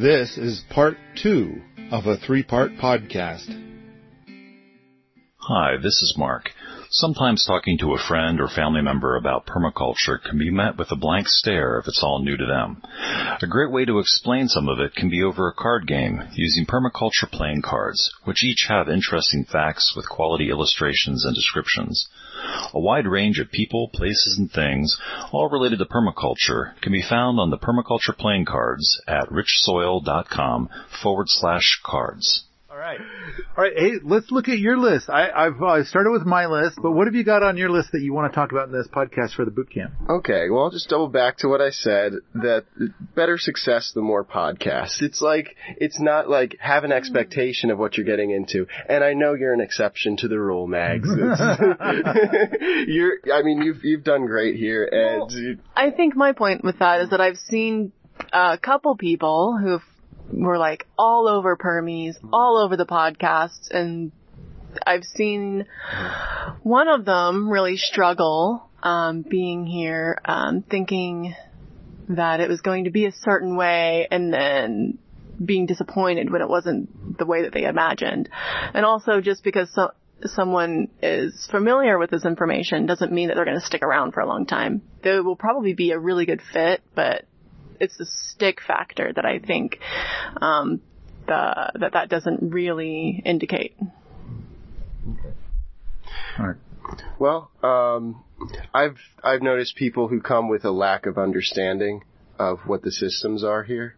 This is part two of a three part podcast. Hi, this is Mark. Sometimes talking to a friend or family member about permaculture can be met with a blank stare if it's all new to them. A great way to explain some of it can be over a card game using permaculture playing cards, which each have interesting facts with quality illustrations and descriptions. A wide range of people, places, and things, all related to permaculture, can be found on the permaculture playing cards at richsoil.com forward slash cards. All right. All right. Hey, let's look at your list. I, I've uh, started with my list, but what have you got on your list that you want to talk about in this podcast for the boot camp? Okay, well, I'll just double back to what I said that better success, the more podcasts. It's like, it's not like have an expectation of what you're getting into. And I know you're an exception to the rule, Mags. You're, I mean, you've, you've done great here and Well, I think my point with that is that I've seen a couple people who were like all over Permies, all over the podcast, and I've seen one of them really struggle um, being here, um, thinking that it was going to be a certain way, and then being disappointed when it wasn't the way that they imagined, and also just because so, someone is familiar with this information doesn't mean that they're going to stick around for a long time. They will probably be a really good fit, but it's the stick factor that I think um, the, that that doesn't really indicate. All right. well, um, I've, I've noticed people who come with a lack of understanding of what the systems are here,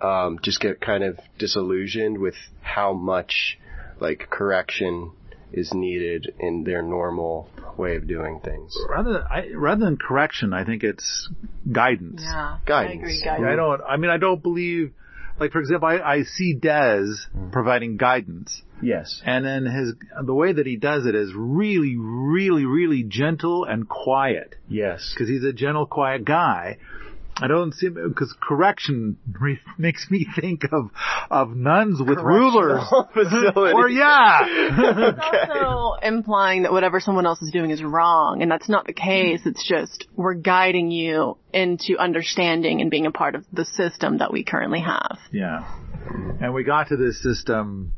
um, just get kind of disillusioned with how much, like, correction is needed in their normal way of doing things. Rather, I, rather than correction, I think it's guidance. Yeah, Guidance. I agree. Guidance. I don't. I mean, I don't believe. Like for example, I, I see Des mm. providing guidance, Yes. and then his the way that he does it is really, really, really gentle and quiet. Yes. because he's a gentle, quiet guy. I don't see because correction re- makes me think of of nuns with rulers. facility. or yeah, It's also implying that whatever someone else is doing is wrong, and that's not the case. It's just we're guiding you into understanding and being a part of the system that we currently have. yeah. And we got to this system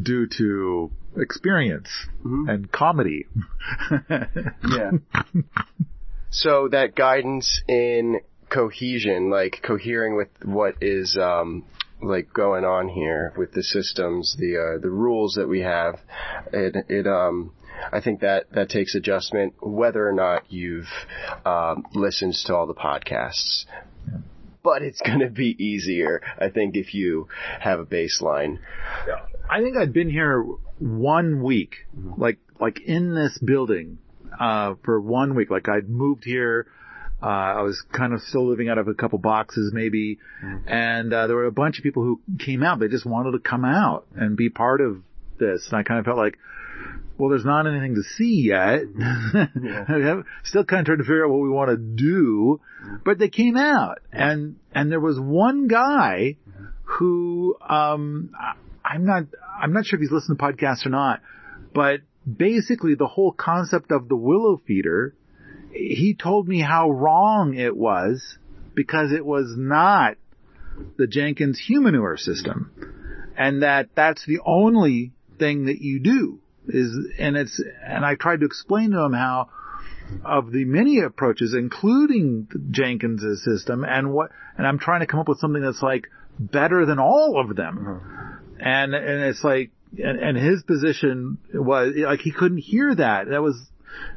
due to experience mm-hmm. and comedy. Yeah. so that guidance in cohesion, like cohering with what is um, like going on here with the systems, the uh, the rules that we have, it it um. I think that that takes adjustment, whether or not you've um, listened to all the podcasts. But it's going to be easier, I think, if you have a baseline. I think I'd been here one week, like like in this building, uh, for one week. Like I'd moved here. Uh, I was kind of still living out of a couple boxes, maybe, and uh, there were a bunch of people who came out. They just wanted to come out and be part of this, and I kind of felt like, well, there's not anything to see yet. Still kind of trying to figure out what we want to do, but they came out, and and there was one guy who um I'm not I'm not sure if he's listened to podcasts or not, but basically the whole concept of the willow feeder, he told me how wrong it was because it was not the Jenkins humanure system, and that that's the only thing that you do is and it's and I tried to explain to him how of the many approaches, including Jenkins' system, and what, and I'm trying to come up with something that's like better than all of them. Uh-huh. And, and it's like, and, and his position was, like, he couldn't hear that. That was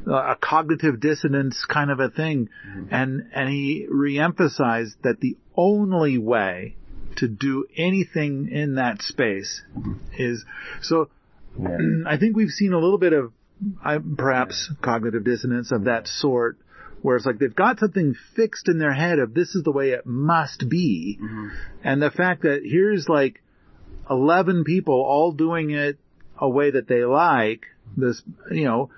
a cognitive dissonance kind of a thing. Mm-hmm. And, and he reemphasized that the only way to do anything in that space mm-hmm. is, so I think we've seen a little bit of I, perhaps cognitive dissonance of that sort, where it's like they've got something fixed in their head of this is the way it must be, mm-hmm. and the fact that here's like eleven people all doing it a way that they like. This, you know,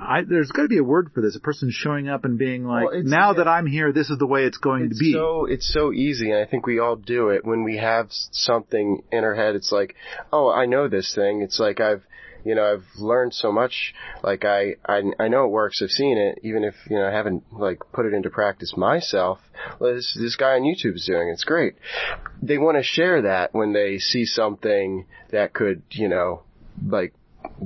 I, there's got to be a word for this. A person showing up and being like, Well, now that I'm here, this is the way it's going It's to be. so it's so easy, and I think we all do it when we have something in our head. It's like, oh, I know this thing. It's like I've, You know, I've learned so much. Like I, I, I know it works. I've seen it, even if you know I haven't like put it into practice myself. Well, this this guy on YouTube is doing. it. It's great. They want to share that when they see something that could, you know, like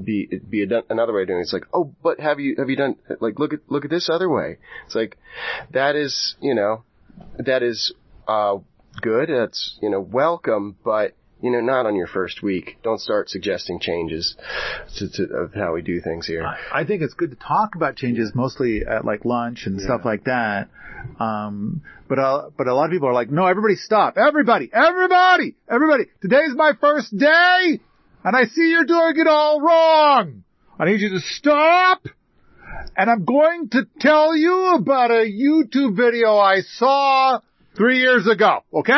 be be a, another way of doing it. It's like, oh, but have you have you done like look at look at this other way? It's like that is you know that is uh good. That's you know welcome, but you know not on your first week. Don't start suggesting changes to, to of how we do things here. I think it's good to talk about changes mostly at like lunch and stuff like that. Um, but uh, but a lot of people are like, no, everybody stop, everybody, everybody, everybody. Today's my first day, and I see you're doing it all wrong. I need you to stop. And I'm going to tell you about a YouTube video I saw three years ago. Okay?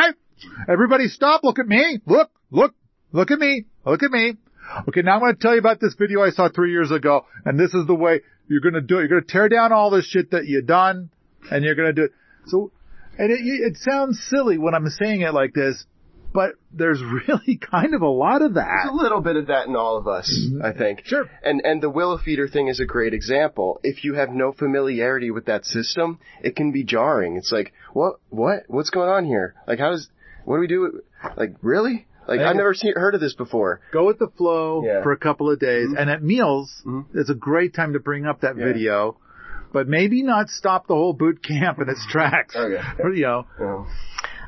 Everybody stop. Look at me. Look, look, look at me. Look at me. Okay, now I'm going to tell you about this video I saw three years ago, and this is the way you're going to do it. You're going to tear down all this shit that you've done, and you're going to do it. So, and it, it sounds silly when I'm saying it like this, but there's really kind of a lot of There's that. a little bit of that in all of us, I think. Sure. And and the willow feeder thing is a great example. If you have no familiarity with that system, it can be jarring. It's like, what what what's going on here? Like how does what do we do? Like really? Like I've never seen heard of this before. Go with the flow Yeah. for a couple of days, and at meals, Mhm. it's a great time to bring up that Yeah. video, but maybe not stop the whole boot camp in its tracks. Okay. you know, Oh.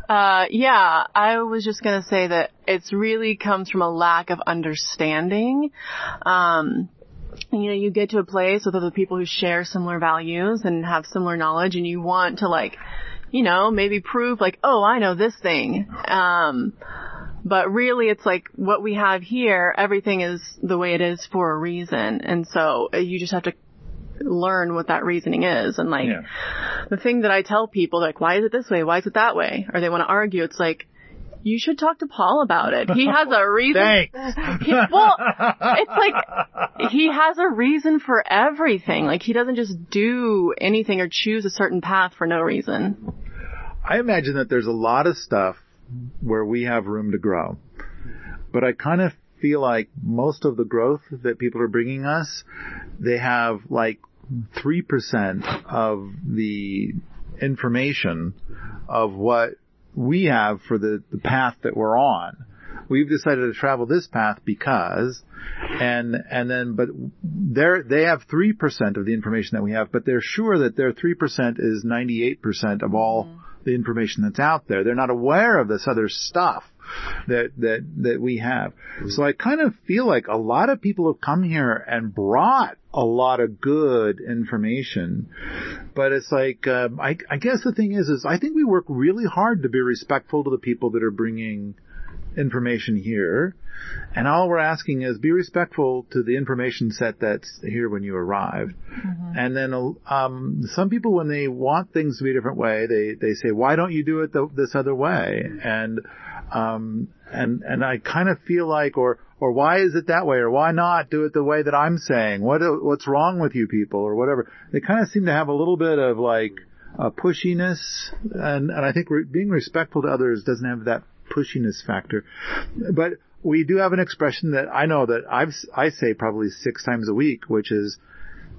Uh, yeah, I was just gonna say that it's really comes from a lack of understanding. Um, you know, you get to a place with other people who share similar values and have similar knowledge and you want to like, you know, maybe prove like, oh, I know this thing. Um, but really it's like what we have here, everything is the way it is for a reason. And so uh, you just have to learn what that reasoning is. And like, Yeah. the thing that I tell people, like, why is it this way? Why is it that way? Or they want to argue. It's like, you should talk to Paul about it. He has a reason. He, well, it's like he has a reason for everything. Like he doesn't just do anything or choose a certain path for no reason. I imagine that there's a lot of stuff where we have room to grow. But I kind of feel like most of the growth that people are bringing us, they have like 3% of the information of what we have for the, the path that we're on. We've decided to travel this path because, and, and then, but they're, they have 3% of the information that we have, but they're sure that their 3% is 98% of all mm-hmm. the information that's out there. They're not aware of this other stuff that that that we have. So I kind of feel like a lot of people have come here and brought a lot of good information, but it's like um, I, I guess the thing is is I think we work really hard to be respectful to the people that are bringing information here. And all we're asking is be respectful to the information set that's here when you arrived. And then, um, some people, when they want things to be a different way, they, they say, why don't you do it the, this other way? And, um, and, and I kind of feel like, or, or why is it that way? Or why not do it the way that I'm saying? What, what's wrong with you people? Or whatever. They kind of seem to have a little bit of like, uh, pushiness. And, and I think re- being respectful to others doesn't have that pushiness factor. But we do have an expression that I know that I've, I say probably six times a week, which is,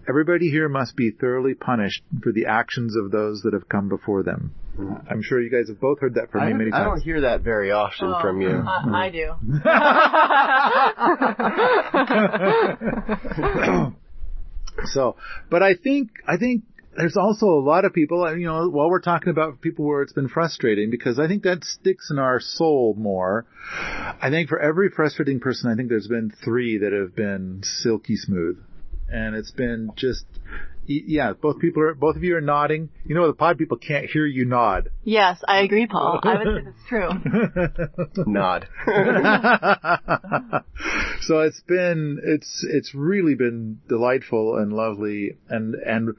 everybody here must be thoroughly punished for the actions of those that have come before them. Mm-hmm. I'm sure you guys have both heard that from I, me many times. I don't hear that very often oh, from you. I, I do. so, but I think, I think there's also a lot of people, you know, while we're talking about people where it's been frustrating, because I think that sticks in our soul more. I think for every frustrating person, I think there's been three that have been silky smooth. And it's been just, yeah, both people are, both of you are nodding. You know, the pod people can't hear you nod. Yes, I agree, Paul. I would say that's true. Nod. so it's been it's it's really been delightful and lovely and and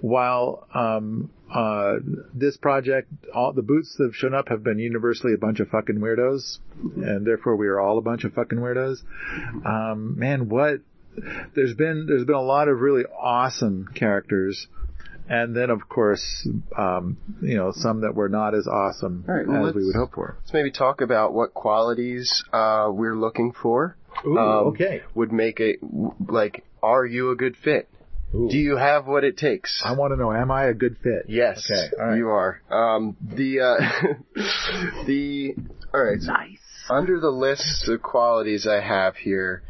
while um uh this project all the boots that have shown up have been universally a bunch of fucking weirdos and therefore we are all a bunch of fucking weirdos um man what there's been there's been a lot of really awesome characters and then of course um you know some that were not as awesome All right, well, as we would hope for Let's maybe talk about what qualities uh, we're looking for Ooh, um, okay. would make it like, are you a good fit? Ooh. Do you have what it takes? I want to know, am I a good fit? Yes, Okay, all right. you are. Um, the uh, the all right. so Nice. under the list of qualities I have here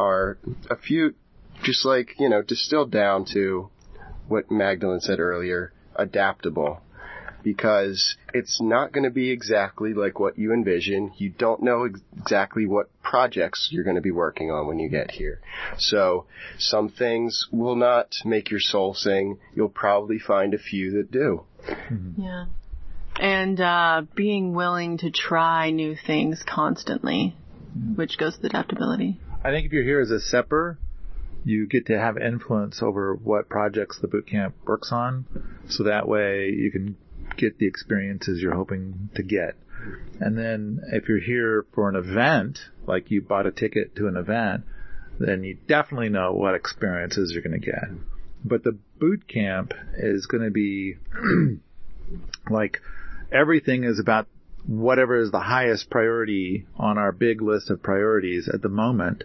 are a few, just like you know, distilled down to what Magdalene said earlier: adaptable. Because it's not going to be exactly like what you envision. You don't know ex- exactly what projects you're going to be working on when you get here. So some things will not make your soul sing. You'll probably find a few that do. Yeah. And uh, being willing to try new things constantly, which goes to adaptability. I think if you're here as a sepper, you get to have influence over what projects the boot camp works on, so that way you can get the experiences you're hoping to get. And then if you're here for an event, like you bought a ticket to an event, then you definitely know what experiences you're going to get. But the boot camp is going to be like everything is about whatever is the highest priority on our big list of priorities at the moment,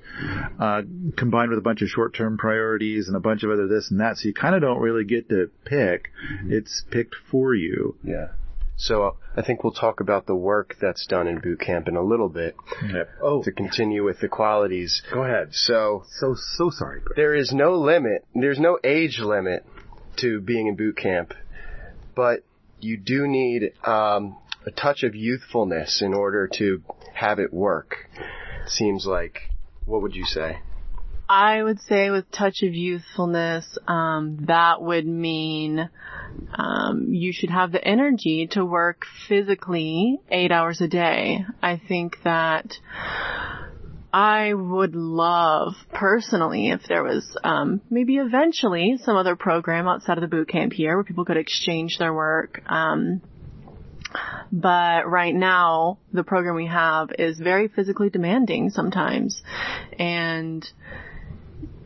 uh, combined with a bunch of short-term priorities and a bunch of other this and that. So you kind of don't really get to pick. It's picked for you. Yeah. So I think we'll talk about the work that's done in boot camp in a little bit Oh, to continue with the qualities. go ahead. So So, so sorry, Greg. there is no limit, there's no age limit to being in boot camp, but you do need um, a touch of youthfulness in order to have it work. Seems like. What would you say? I would say with touch of youthfulness, um, that would mean um, you should have the energy to work physically eight hours a day. I think that I would love personally if there was um, maybe eventually some other program outside of the boot camp here where people could exchange their work. Um, but right now, the program we have is very physically demanding sometimes. And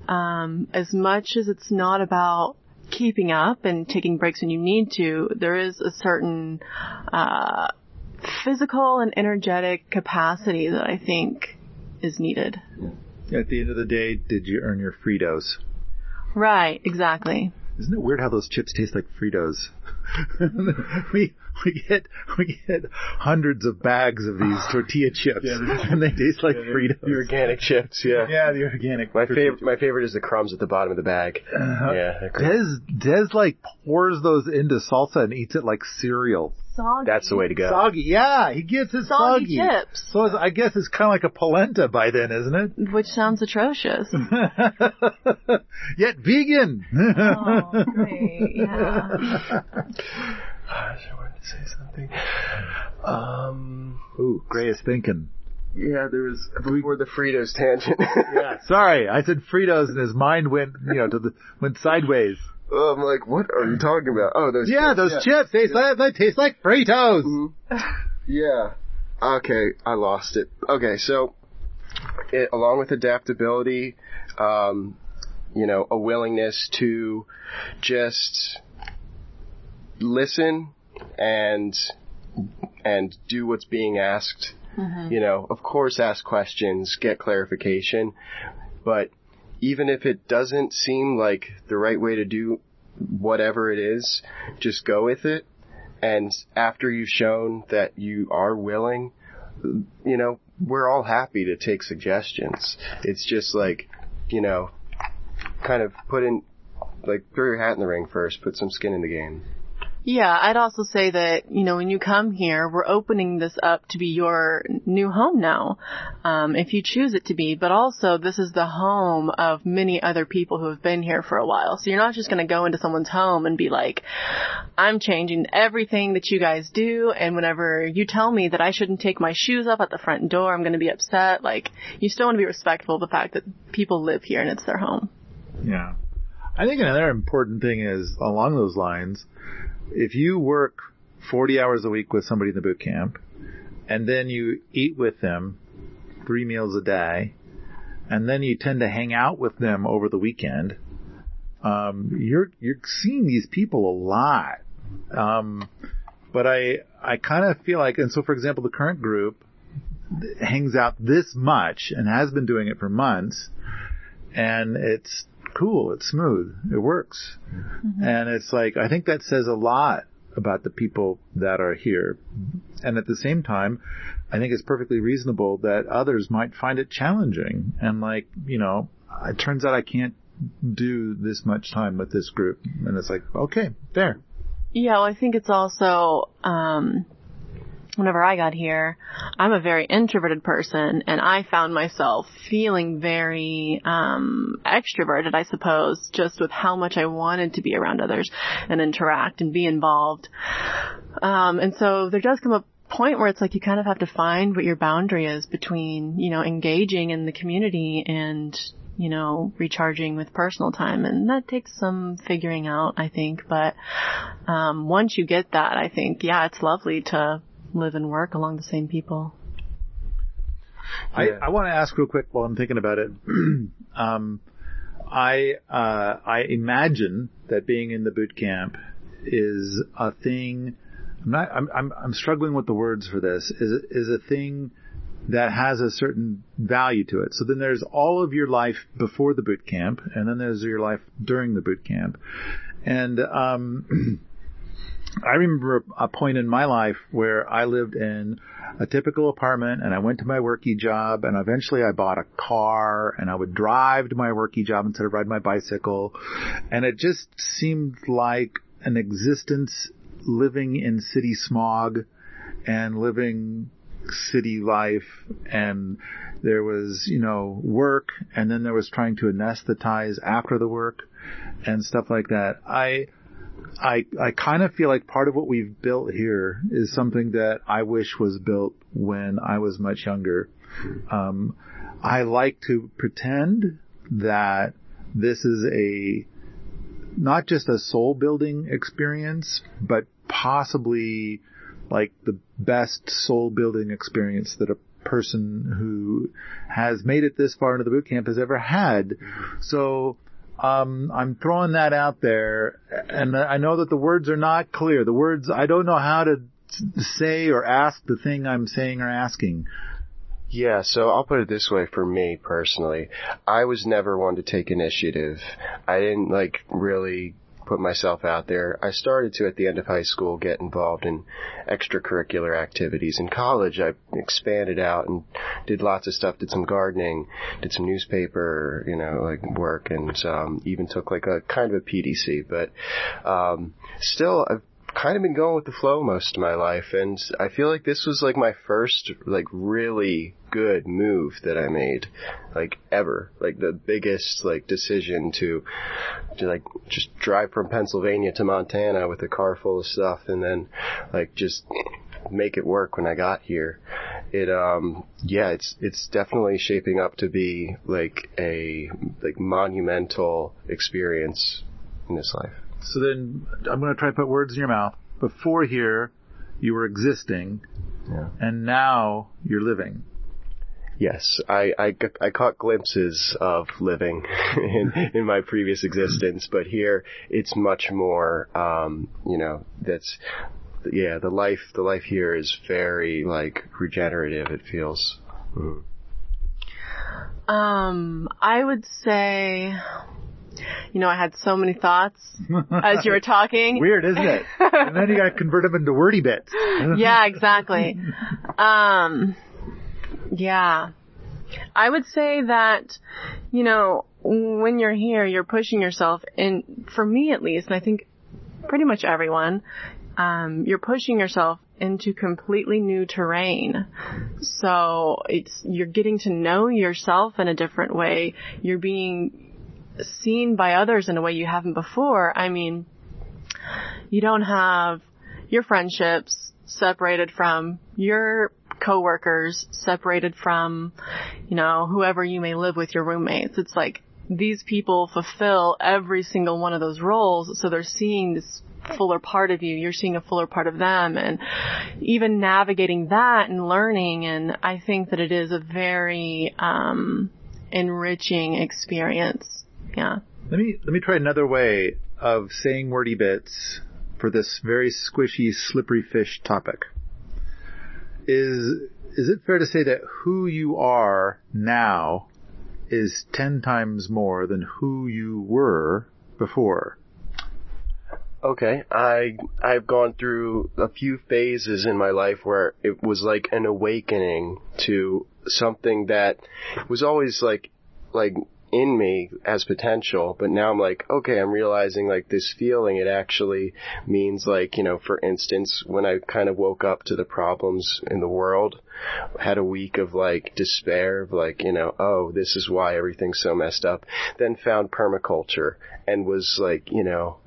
um, as much as it's not about keeping up and taking breaks when you need to, there is a certain uh, physical and energetic capacity that I think is needed. At the end of the day, did you earn your Fritos? Right, exactly. Isn't it weird how those chips taste like Fritos? we we get we get hundreds of bags of these tortilla chips, and they taste like Fritos. The organic chips, yeah. yeah, the organic. My favorite, my favorite is the crumbs at the bottom of the bag. Uh-huh. Yeah. Des Des like pours those into salsa and eats it like cereal. Soggy. That's the way to go. Soggy, yeah, he gets his Soggy soggy. chips. So I guess it's kind of like a polenta by then, isn't it? Which sounds atrocious. Yet vegan. oh, great. Yeah. I wanted to say something. Um, Ooh, Gray is thinking. yeah, there was before the Fritos tangent. Yeah, sorry, I said Fritos, and his mind went, you know, to the went sideways. Oh, I'm like, what are you talking about? Oh, those. Yeah, chips, those chips, they, they taste like Fritos. Mhm. Yeah. Okay, I lost it. Okay, so it, along with adaptability, um, you know, a willingness to just listen and and do what's being asked. You know, of course, ask questions, get clarification, but even if it doesn't seem like the right way to do whatever it is, just go with it. And after you've shown that you are willing, you know, we're all happy to take suggestions. It's just like, you know, kind of put in, like, throw your hat in the ring first, put some skin in the game. Yeah, I'd also say that, you know, when you come here, we're opening this up to be your new home now, um, if you choose it to be, but also this is the home of many other people who have been here for a while. So you're not just going to go into someone's home and be like, I'm changing everything that you guys do, and whenever you tell me that I shouldn't take my shoes up at the front door, I'm going to be upset. Like, you still want to be respectful of the fact that people live here and it's their home. Yeah. I think another important thing is along those lines, if you work 40 hours a week with somebody in the boot camp and then you eat with them three meals a day and then you tend to hang out with them over the weekend, um, you're, you're seeing these people a lot. Um, but I, I kind of feel like, and so for example, the current group, hangs out this much and has been doing it for months, and it's cool, it's smooth, it works, and it's like I think that says a lot about the people that are here, and at the same time, I think it's perfectly reasonable that others might find it challenging, and like you know, it turns out I can't do this much time with this group, and it's like okay, there. Yeah, well, I think it's also, um, whenever I got here, I'm a very introverted person and I found myself feeling very, um, extroverted, I suppose, just with how much I wanted to be around others and interact and be involved. Um, and so there does come a point where it's like you kind of have to find what your boundary is between, you know, engaging in the community and, you know, recharging with personal time. And that takes some figuring out, I think. But, um, once you get that, I think, yeah, it's lovely to live and work along the same people. I, I want to ask real quick while I'm thinking about it. um, I uh, I imagine that being in the boot camp is a thing. I'm not. I'm I'm, I'm struggling with the words for this. Is is a thing that has a certain value to it. So then there's all of your life before the boot camp, and then there's your life during the boot camp, and um, I remember a point in my life where I lived in a typical apartment and I went to my worky job and eventually I bought a car and I would drive to my worky job instead of riding my bicycle. And it just seemed like an existence living in city smog and living city life and there was, you know, work and then there was trying to anesthetize after the work and stuff like that. I, I I kind of feel like part of what we've built here is something that I wish was built when I was much younger. Um, I like to pretend that this is a not just a soul building experience, but possibly like the best soul building experience that a person who has made it this far into the boot camp has ever had. So um, I'm throwing that out there, and I know that the words are not clear. The words I don't know how to say or ask the thing I'm saying or asking. Yeah, so I'll put it this way for me personally. I was never one to take initiative. I didn't like really put myself out there. I started to at the end of high school get involved in extracurricular activities. In college, I expanded out and did lots of stuff. Did some gardening, did some newspaper, you know, like work, and um, even took like a kind of a PDC. But um, still, I've kind of been going with the flow most of my life and I feel like this was like my first like really good move that I made like ever. Like the biggest like decision to to like just drive from Pennsylvania to Montana with a car full of stuff and then like just make it work when I got here. It um yeah it's it's definitely shaping up to be like a like monumental experience in this life So then I'm going to try to put words in your mouth. Before here, you were existing, Yeah. and now you're living. Yes, I I caught glimpses of living in, in my previous existence, but here it's much more, um, you know, that's, yeah, the life, the life here is very, like, regenerative, it feels. Mhm. Um, I would say, you know, I had so many thoughts as you were talking. Weird, isn't it? and then you got to convert them into wordy bits. yeah, exactly. Um, yeah. I would say that, you know, when you're here, you're pushing yourself, and for me at least, and I think pretty much everyone, um, you're pushing yourself into completely new terrain. So it's, you're getting to know yourself in a different way. You're being seen by others in a way you haven't before. I mean, you don't have your friendships separated from your coworkers, separated from, you know, whoever you may live with, your roommates. It's like these people fulfill every single one of those roles, so they're seeing this fuller part of you. You're seeing a fuller part of them, and even navigating that and learning. And I think that it is a very um, enriching experience. Yeah. Let me let me try another way of saying wordy bits for this very squishy, slippery fish topic. is is it fair to say that who you are now is ten times more than who you were before? Okay, I I've gone through a few phases in my life where it was like an awakening to something that was always like like in me as potential, but now I'm like, okay, I'm realizing like this feeling, it actually means like, you know, for instance, when I kind of woke up to the problems in the world, had a week of like despair of like, you know, oh, this is why everything's so messed up, then found permaculture and was like, you know,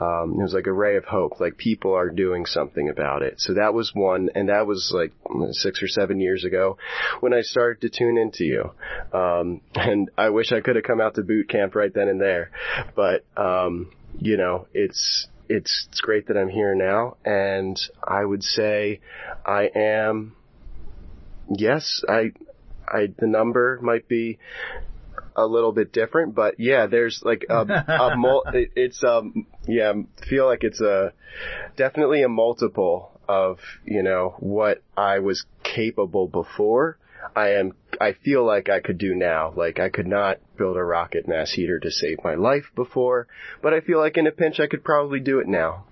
um, it was like a ray of hope. Like people are doing something about it. So that was one, and that was like six or seven years ago when I started to tune into you. Um, and I wish I could have come out to boot camp right then and there, but um, you know, it's it's it's great that I'm here now, and I would say I am. Yes, I I, the number might be a little bit different, but yeah, there's like a, a mul- it, it's um yeah, feel like it's a definitely a multiple of you know what I was capable before. I am. I feel like I could do now. Like I could not build a rocket mass heater to save my life before, but I feel like in a pinch I could probably do it now.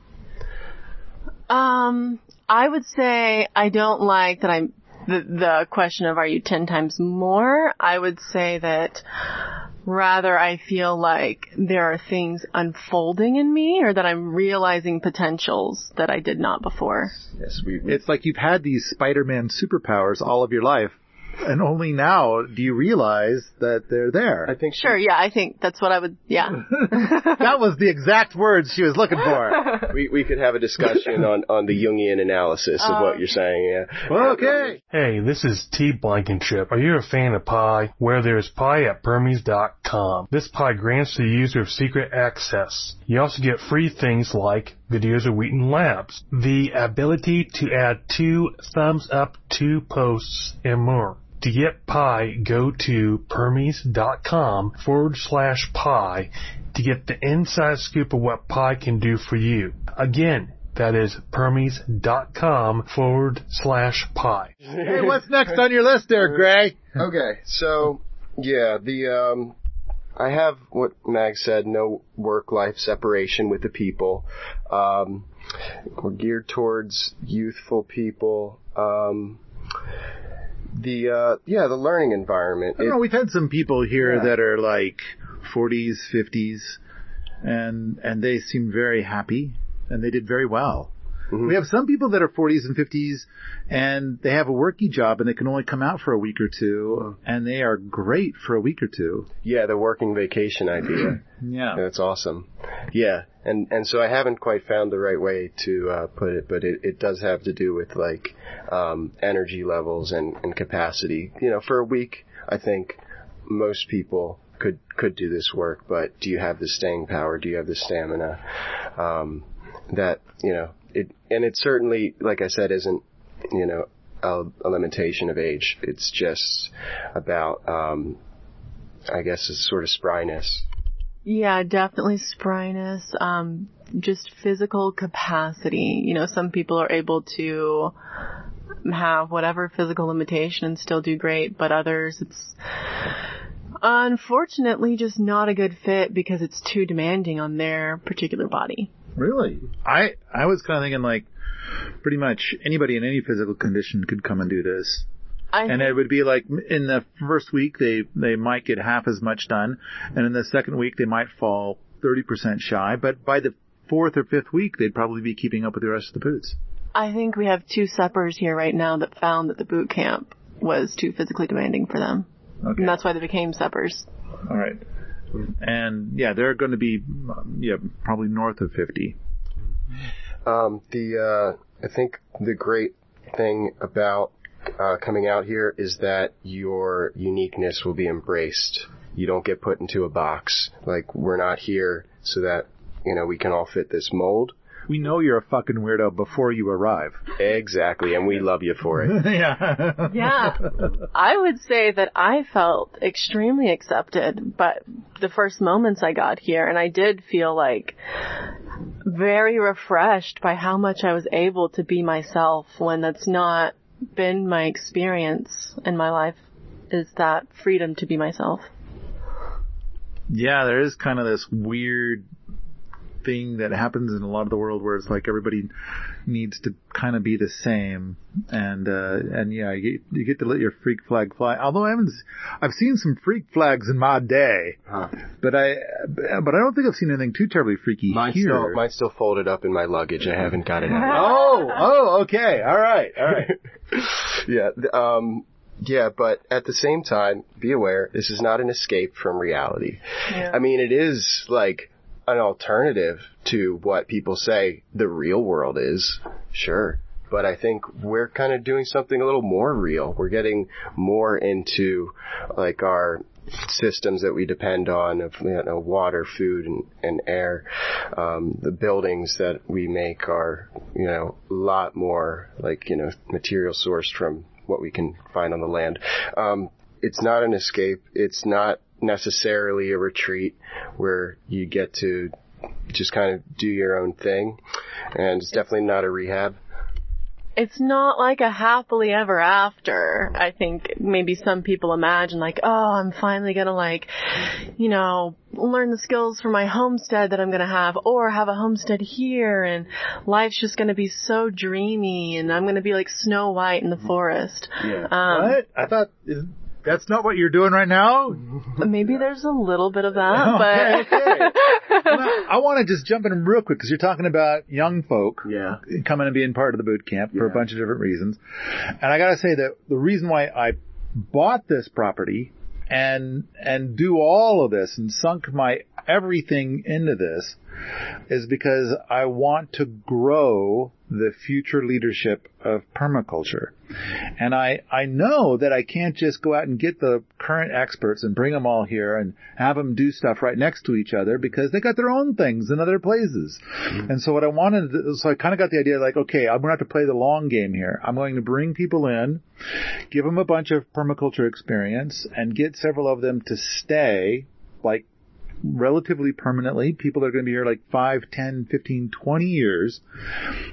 Um, I would say I don't like that I'm the, the question of are you 10 times more? I would say that rather I feel like there are things unfolding in me or that I'm realizing potentials that I did not before. Yes, we. It's like you've had these Spider-Man superpowers all of your life, and only now do you realize that they're there. I think Sure, yeah, I think that's what I would, yeah. That was the exact words she was looking for. we we could have a discussion on on the Jungian analysis of what oh. you're saying. Yeah. Okay. Hey, this is T Blankenship. Are you a fan of pie? Where there's pie at Permies.com. This pie grants the user secret access. You also get free things like videos of Wheaton Labs, the ability to add two thumbs up to posts, and more. To get pie, go to Permies.com forward slash pie to get the inside scoop of what pie can do for you. Again, that is Permies.com forward slash pie. Hey, what's next on your list there, Gray? Okay, so yeah, the um, I have what Mag said, no work-life separation with the people. Um, we're geared towards youthful people. Um, the uh, yeah, the learning environment. I It- know. We've had some people here Yeah. that are like 40s, 50s, and and they seem very happy, and they did very well. Mhm. We have some people that are 40s and 50s, and they have a worky job, and they can only come out for a week or two, and they are great for a week or two. yeah, the working vacation idea. Yeah. That's awesome. Yeah, and and so I haven't quite found the right way to uh, put it, but it, it does have to do with like um, energy levels and, and capacity. You know, for a week, I think most people could could do this work, but do you have the staying power? Do you have the stamina? Um, that you know, it and it certainly, like I said, isn't you know a, a limitation of age. It's just about, um, I guess, a sort of spryness. Yeah, definitely spryness, um, just physical capacity. You know, some people are able to have whatever physical limitation and still do great, but others it's unfortunately just not a good fit because it's too demanding on their particular body. Really? I I was kind of thinking like pretty much anybody in any physical condition could come and do this. I And it would be like in the first week they they might get half as much done, and in the second week they might fall 30% shy, but by the fourth or fifth week they'd probably be keeping up with the rest of the boots. I think we have two seppers here right now that found that the boot camp was too physically demanding for them. Okay. And that's why they became seppers. All right. And yeah, they're going to be yeah, probably north of 50. Um, the uh, I think the great thing about uh, coming out here is that your uniqueness will be embraced. You don't get put into a box. Like we're not here so that you know we can all fit this mold. We know you're a fucking weirdo before you arrive. Exactly, and we love you for it. yeah. Yeah. I would say that I felt extremely accepted, but the first moments I got here, and I did feel like very refreshed by how much I was able to be myself when that's not been my experience in my life is that freedom to be myself. Yeah, there is kind of this weird thing that happens in a lot of the world where it's like everybody needs to kind of be the same and uh and yeah you get, you get to let your freak flag fly although i haven't i've seen some freak flags in my day Huh. but i but i don't think i've seen anything too terribly freaky Mine's here still, mine's still folded up in my luggage. I haven't got it out. oh oh okay all right all right yeah. Um, yeah, but at the same time, be aware, this is not an escape from reality. Yeah. I mean, it is like an alternative to what people say the real world is. Sure. But I think we're kind of doing something a little more real. We're getting more into like our systems that we depend on of you know water, food, and, and air. Um, the buildings that we make are you know a lot more like you know material sourced from what we can find on the land. Um, it's not an escape. It's not necessarily a retreat where you get to just kind of do your own thing, and it's definitely not a rehab. it's not like a happily ever after. I think maybe some people imagine like, oh, I'm finally gonna like, you know, learn the skills for my homestead that I'm gonna have or have a homestead here and life's just gonna be so dreamy and I'm gonna be like Snow White in the forest. Yeah. Um, what i thought is, that's not what you're doing right now maybe there's a little bit of that, oh, Okay, but Well, I want to just jump in real quick because you're talking about young folk Yeah. coming and being part of the boot camp for a bunch of different reasons. And I got to say that the reason why I bought this property and and do all of this and sunk my everything into this is because I want to grow the future leadership of permaculture. And I, I know that I can't just go out and get the current experts and bring them all here and have them do stuff right next to each other because they got their own things in other places. Mm-hmm. And so what I wanted, to, so I kind of got the idea like, okay, I'm going to have to play the long game here. I'm going to bring people in, give them a bunch of permaculture experience and get several of them to stay like relatively permanently. People are going to be here like 5, 10, 15, 20 years.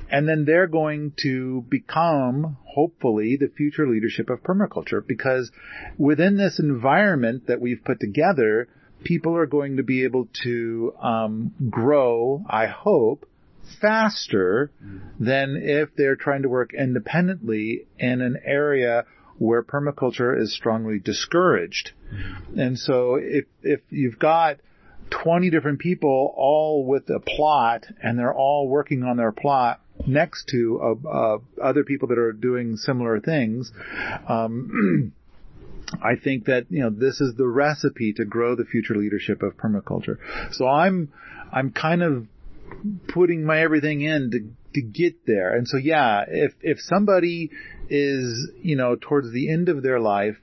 And then they're going to become, hopefully, the future leadership of permaculture because within this environment that we've put together, people are going to be able to um, grow, I hope, faster than if they're trying to work independently in an area where permaculture is strongly discouraged. And so if, if you've got 20 different people all with a plot and they're all working on their plot next to uh, uh, other people that are doing similar things, um, I think that you know this is the recipe to grow the future leadership of permaculture. So I'm I'm kind of putting my everything in to to get there. And so yeah, if if somebody is you know towards the end of their life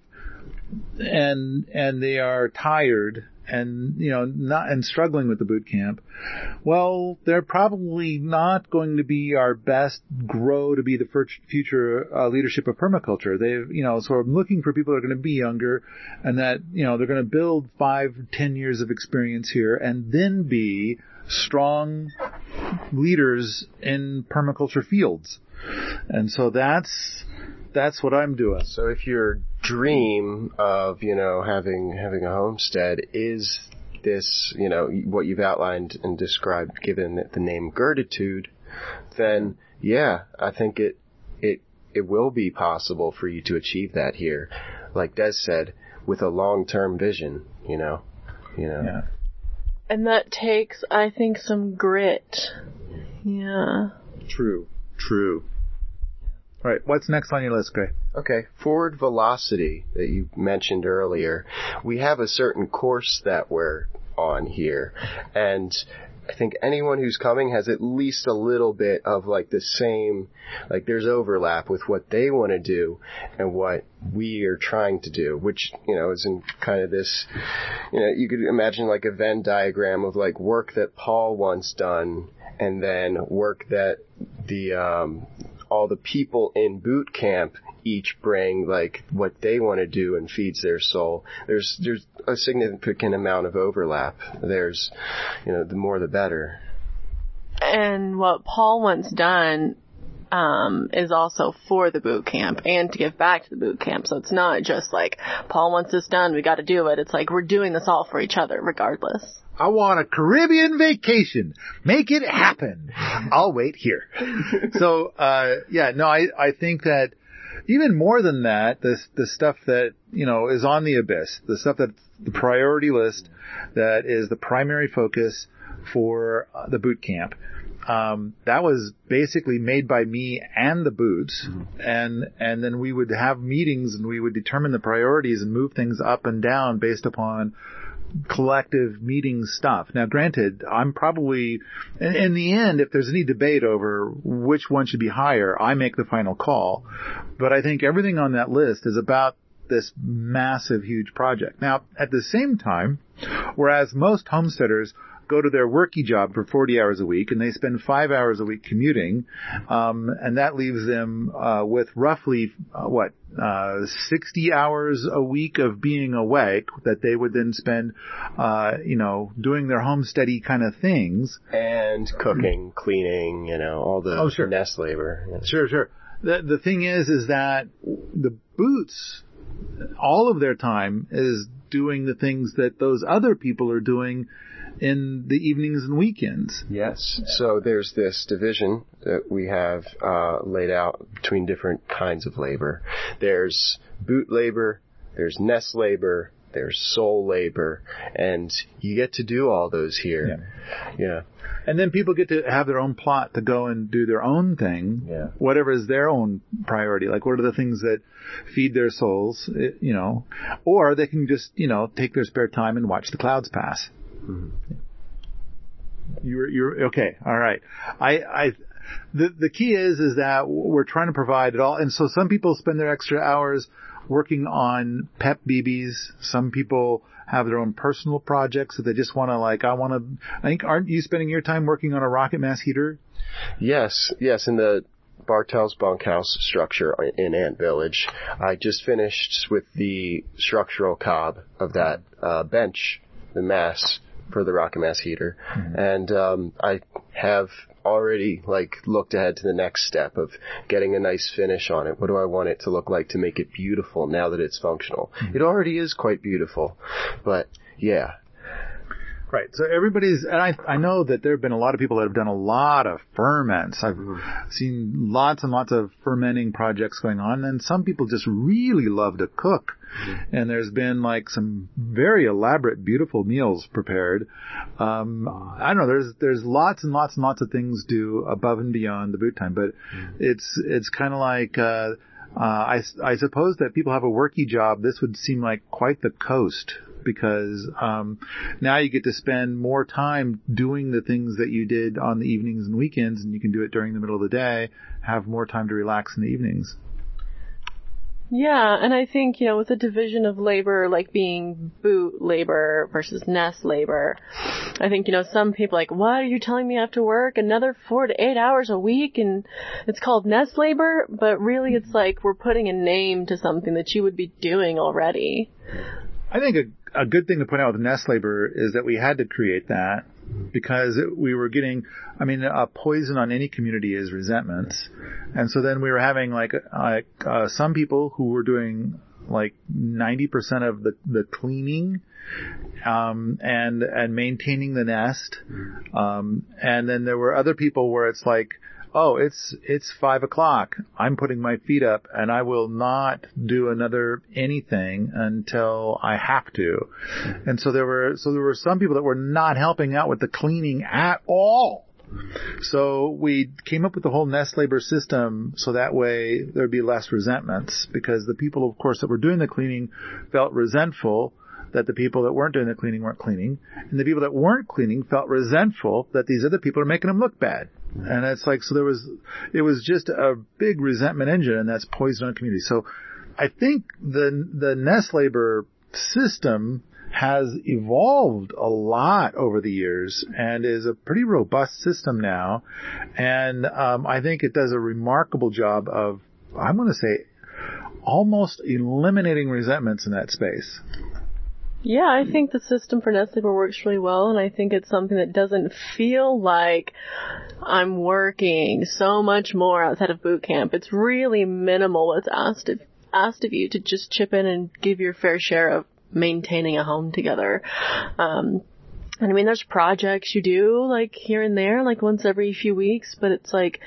and and they are tired and you know not and struggling with the boot camp well they're probably not going to be our best grow to be the future uh, leadership of permaculture. They've you know so i'm looking for people that are going to be younger and that you know they're going to build five ten years of experience here and then be strong leaders in permaculture fields. And so that's that's what i'm doing So if your dream of, you know, having having a homestead is this, you know, what you've outlined and described given the name Gratitude, then yeah, I think it it it will be possible for you to achieve that here. Like Des said, with a long term vision, you know. You know. yeah and that takes, I think, some grit. Yeah. True. True. All right. What's next on your list, Gray? Okay, forward velocity that you mentioned earlier. We have a certain course that we're on here, and I think anyone who's coming has at least a little bit of like the same, like there's overlap with what they want to do and what we are trying to do, which, you know, is in kind of this, you know, you could imagine like a Venn diagram of like work that Paul once done and then work that the, um, all the people in boot camp each bring like what they want to do and feeds their soul. There's there's a significant amount of overlap. There's you know the more the better. And what Paul once done, um, is also for the boot camp and to give back to the boot camp. So it's not just like Paul wants this done, we got to do it. It's like we're doing this all for each other, regardless. I want a Caribbean vacation. Make it happen. I'll wait here. so, uh, yeah, no, I, I think that even more than that, the, the stuff that, you know, is on the abyss, the stuff that the priority list that is the primary focus for uh, the boot camp. Um, that was basically made by me and the boots, and and then we would have meetings and we would determine the priorities and move things up and down based upon collective meeting stuff. Now, granted, I'm probably, in, in the end, if there's any debate over which one should be higher, I make the final call. But I think everything on that list is about this massive, huge project. Now, at the same time, whereas most homesteaders go to their worky job for 40 hours a week and they spend five hours a week commuting, um, and that leaves them uh, with roughly uh, what uh, 60 hours a week of being awake that they would then spend, uh, you know, doing their homesteady kind of things. And cooking, cleaning, you know, all the Oh, sure. nest labor. yeah. Sure, sure. The the thing is, is that the boots, all of their time is doing the things that those other people are doing in the evenings and weekends. Yes. So there's this division that we have uh, laid out between different kinds of labor. There's boot labor, there's nest labor, there's soul labor, and you get to do all those here. Yeah. And then people get to have their own plot to go and do their own thing, Yeah. whatever is their own priority. Like, what are the things that feed their souls, you know? Or they can just, you know, take their spare time and watch the clouds pass. You're, you're, okay, alright. I, I, the, the key is, is that we're trying to provide it all. And so some people spend their extra hours working on pep BBs. Some people have their own personal projects that they just want to like, I want to, I think, aren't you spending your time working on a rocket mass heater? Yes, yes, in the Bartel's bunkhouse structure in Ant Village. I just finished with the structural cob of that uh, bench, the mass for the rocket mass heater, and um, I have already like looked ahead to the next step of getting a nice finish on it. What do I want it to look like to make it beautiful now that it's functional? It already is quite beautiful, but yeah, Right. So everybody's, and I, I know that there have been a lot of people that have done a lot of ferments. I've seen lots and lots of fermenting projects going on, and some people just really love to cook. And there's been like some very elaborate, beautiful meals prepared. Um, I don't know. There's there's lots and lots and lots of things do above and beyond the boot time, but it's it's kind of like. Uh, uh, I, I suppose that people have a worky job. This would seem like quite the coast because um, now you get to spend more time doing the things that you did on the evenings and weekends, and you can do it during the middle of the day. Have more time to relax in the evenings. Yeah, and I think, you know, with the division of labor, like being boot labor versus nest labor, I think, you know, some people like, what are you telling me I have to work another four to eight hours a week and it's called nest labor? But really it's like we're putting a name to something that you would be doing already. I think a, a good thing to point out with nest labor is that we had to create that because we were getting, I mean, a poison on any community is resentment. And so then we were having like, like, uh, some people who were doing like 90% of the, the cleaning, um, and, and maintaining the nest. Um, and then there were other people where it's like, oh, it's, it's five o'clock. I'm putting my feet up and I will not do another anything until I have to. And so there were, so there were some people that were not helping out with the cleaning at all. So we came up with the whole nest labor system so that way there'd be less resentments because the people, of course, that were doing the cleaning felt resentful that the people that weren't doing the cleaning weren't cleaning, and the people that weren't cleaning felt resentful that these other people are making them look bad. And it's like, so there was, it was just a big resentment engine, and that's poison on community. So I think the, the nest labor system has evolved a lot over the years and is a pretty robust system now. And um, I think it does a remarkable job of, I'm going to say, almost eliminating resentments in that space. Yeah, I think the system for Nest Labor works really well, and I think it's something that doesn't feel like I'm working so much more outside of boot camp. It's really minimal what's asked of, asked of you to just chip in and give your fair share of maintaining a home together. Um, and I mean, there's projects you do like here and there, like once every few weeks, but it's like,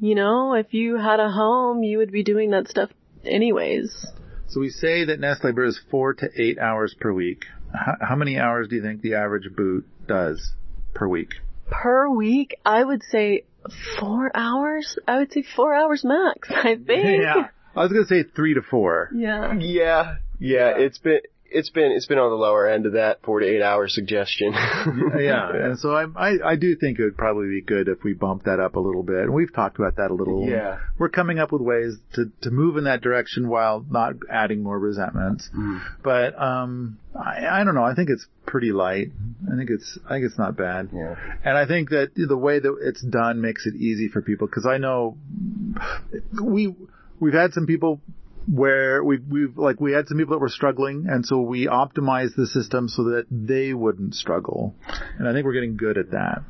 you know, if you had a home, you would be doing that stuff anyways. So we say that nest labor is four to eight hours per week. How, how many hours do you think the average boot does per week? Per week, I would say four hours. I would say four hours max. I think. Yeah. I was gonna say three to four. Yeah. Yeah, yeah, it's been it's been it's been on the lower end of that four to eight hour suggestion. yeah, and so I, I I do think it would probably be good if we bump that up a little bit, and we've talked about that a little. Yeah. we're coming up with ways to to move in that direction while not adding more resentments. But um, I I don't know. I think it's pretty light. I think it's I think it's not bad. Yeah. And I think that the way that it's done makes it easy for people because I know we we've had some people where we've, we've like we had some people that were struggling and so we optimized the system so that they wouldn't struggle and i think we're getting good at that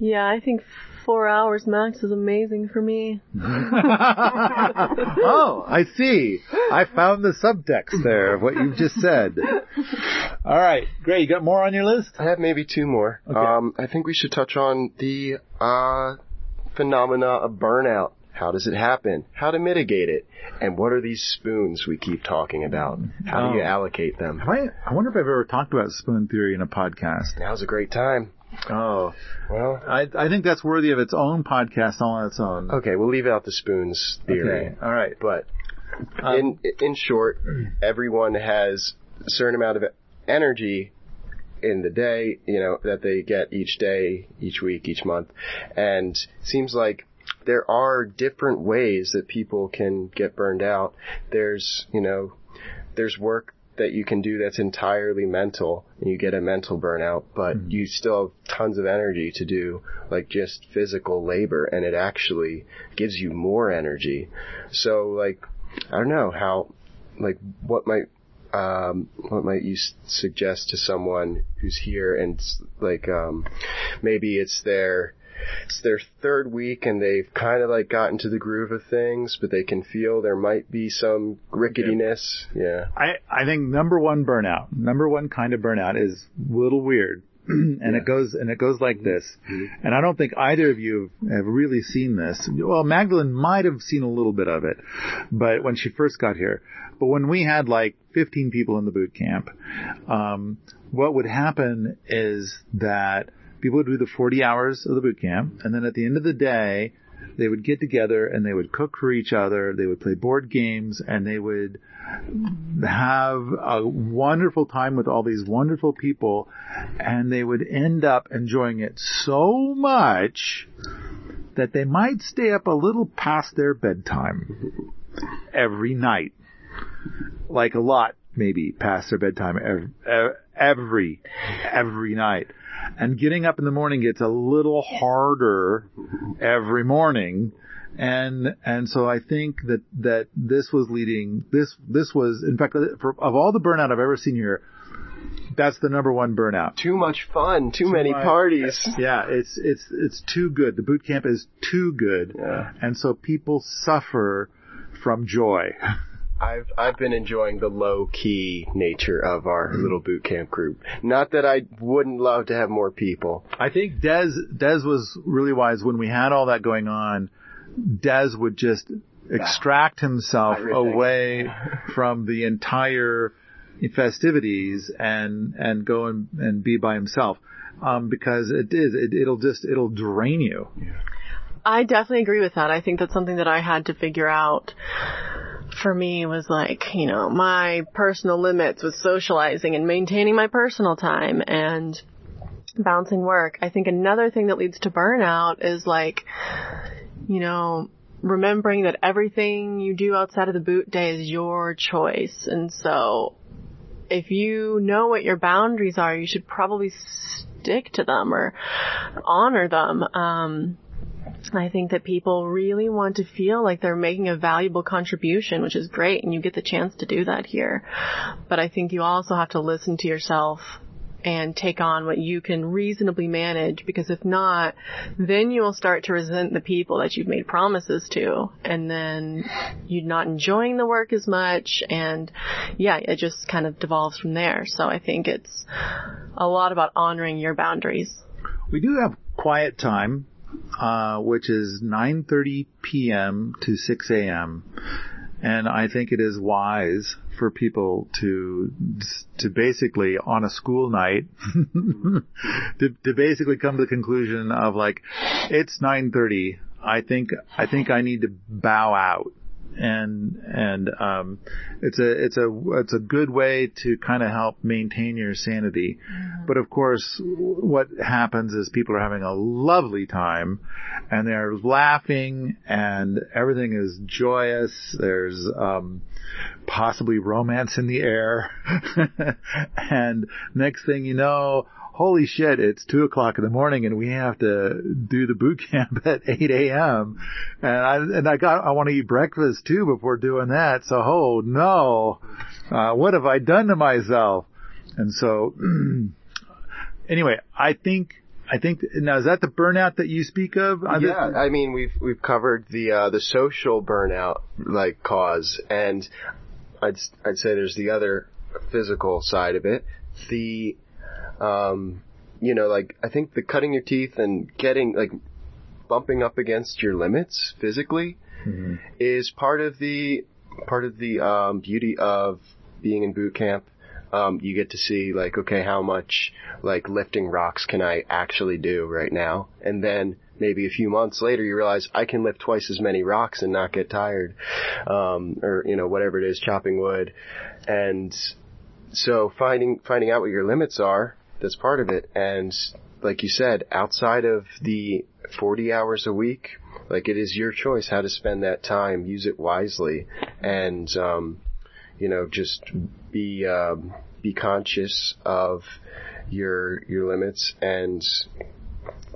Yeah, I think four hours max is amazing for me. oh i see i found the subtext there of what you've just said all right great you got more on your list I have maybe two more. Okay. Um, I think we should touch on the uh, phenomena of burnout. How does it happen? How to mitigate it? And what are these spoons we keep talking about? How do you Oh. allocate them? I, I wonder if I've ever talked about spoon theory in a podcast. Now's a great time. Oh, Well, I, I think that's worthy of its own podcast all on its own. okay, we'll leave out the spoons theory. Okay, all right. But Um, in in short, everyone has a certain amount of energy in the day, you know, that they get each day, each week, each month. And it seems like there are different ways that people can get burned out. There's, you know, there's work that you can do that's entirely mental and you get a mental burnout, but you still have tons of energy to do like just physical labor and it actually gives you more energy. So like, I don't know how, like what might, um, what might you suggest to someone who's here and like, um, maybe it's their, it's their third week and they've kind of like gotten to the groove of things, but they can feel there might be some ricketiness. Yeah. I, I think number one burnout, number one kind of burnout is a little weird. and it goes, and it goes like this. And I don't think either of you have really seen this. Well, Magdalene might have seen a little bit of it, but when she first got here, but when we had like 15 people in the boot camp, um, what would happen is that people would do the 40 hours of the boot camp, and then at the end of the day, they would get together and they would cook for each other, they would play board games, and they would have a wonderful time with all these wonderful people, and they would end up enjoying it so much that they might stay up a little past their bedtime every night. Like a lot, maybe past their bedtime every, every, every night. And getting up in the morning gets a little harder every morning. And, and so I think that, that this was leading, this, this was, in fact, for, of all the burnout I've ever seen here, that's the number one burnout. Too much fun, too many much. parties. Yeah, it's it's it's too good. The boot camp is too good, Yeah. and so people suffer from joy. I've I've been enjoying the low key nature of our little boot camp group. Not that I wouldn't love to have more people. I think Des Des was really wise when we had all that going on. Des would just extract himself Everything. away from the entire festivities and and go and, and be by himself. Um, because it is, it, it'll just, it'll drain you. I definitely agree with that. I think that's something that I had to figure out for me was like, you know, my personal limits with socializing and maintaining my personal time and balancing work. I think another thing that leads to burnout is like, you know, remembering that everything you do outside of the boot day is your choice. And so if you know what your boundaries are, you should probably stick to them or honor them. Um, I think that people really want to feel like they're making a valuable contribution, which is great, and you get the chance to do that here. But I think you also have to listen to yourself and take on what you can reasonably manage because if not, then you will start to resent the people that you've made promises to and then you're not enjoying the work as much and yeah, it just kind of devolves from there. So I think it's a lot about honoring your boundaries. We do have quiet time, uh, which is 9:30 p.m. to 6 a.m. And I think it is wise for people to to basically on a school night to to basically come to the conclusion of like it's 9:30 I think I think I need to bow out and and um, it's a it's a it's a good way to kind of help maintain your sanity. Mm-hmm. But of course, what happens is people are having a lovely time, and they're laughing, and everything is joyous. There's um, possibly romance in the air, and next thing you know holy shit, it's two o'clock in the morning and we have to do the boot camp at 8 a.m. And I, and I got, I want to eat breakfast too before doing that. So, oh no, uh, what have I done to myself? And so, anyway, I think, I think now is that the burnout that you speak of? Yeah, I mean we've we've covered the uh, the social burnout like cause, and I'd I'd say there's the other physical side of it. The um, you know, like I think the cutting your teeth and getting like bumping up against your limits physically mm-hmm. is part of the part of the um, beauty of being in boot camp. Um, you get to see like, okay, how much like lifting rocks can I actually do right now? And then maybe a few months later you realize I can lift twice as many rocks and not get tired. Um, or, you know, whatever it is, chopping wood. And so finding, finding out what your limits are that's part of it. And like you said, outside of the 40 hours a week, like it is your choice how to spend that time. Use it wisely, and um, you know, just be um, be conscious of your your limits, and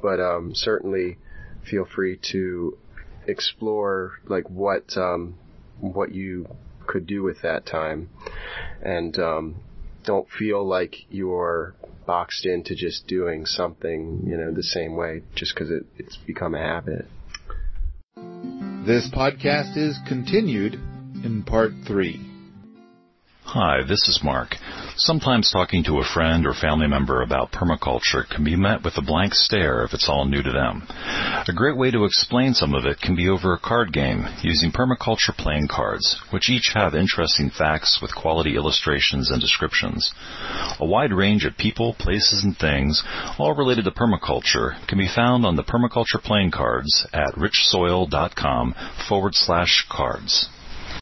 but um, certainly feel free to explore like what um, what you could do with that time, and um, don't feel like you're boxed into just doing something, you know, the same way just because it, it's become a habit. This podcast is continued in part three. Hi, this is Mark. Sometimes talking to a friend or family member about permaculture can be met with a blank stare if it's all new to them. A great way to explain some of it can be over a card game using permaculture playing cards, which each have interesting facts with quality illustrations and descriptions. A wide range of people, places, and things, all related to permaculture, can be found on the permaculture playing cards at richsoil.com forward slash cards.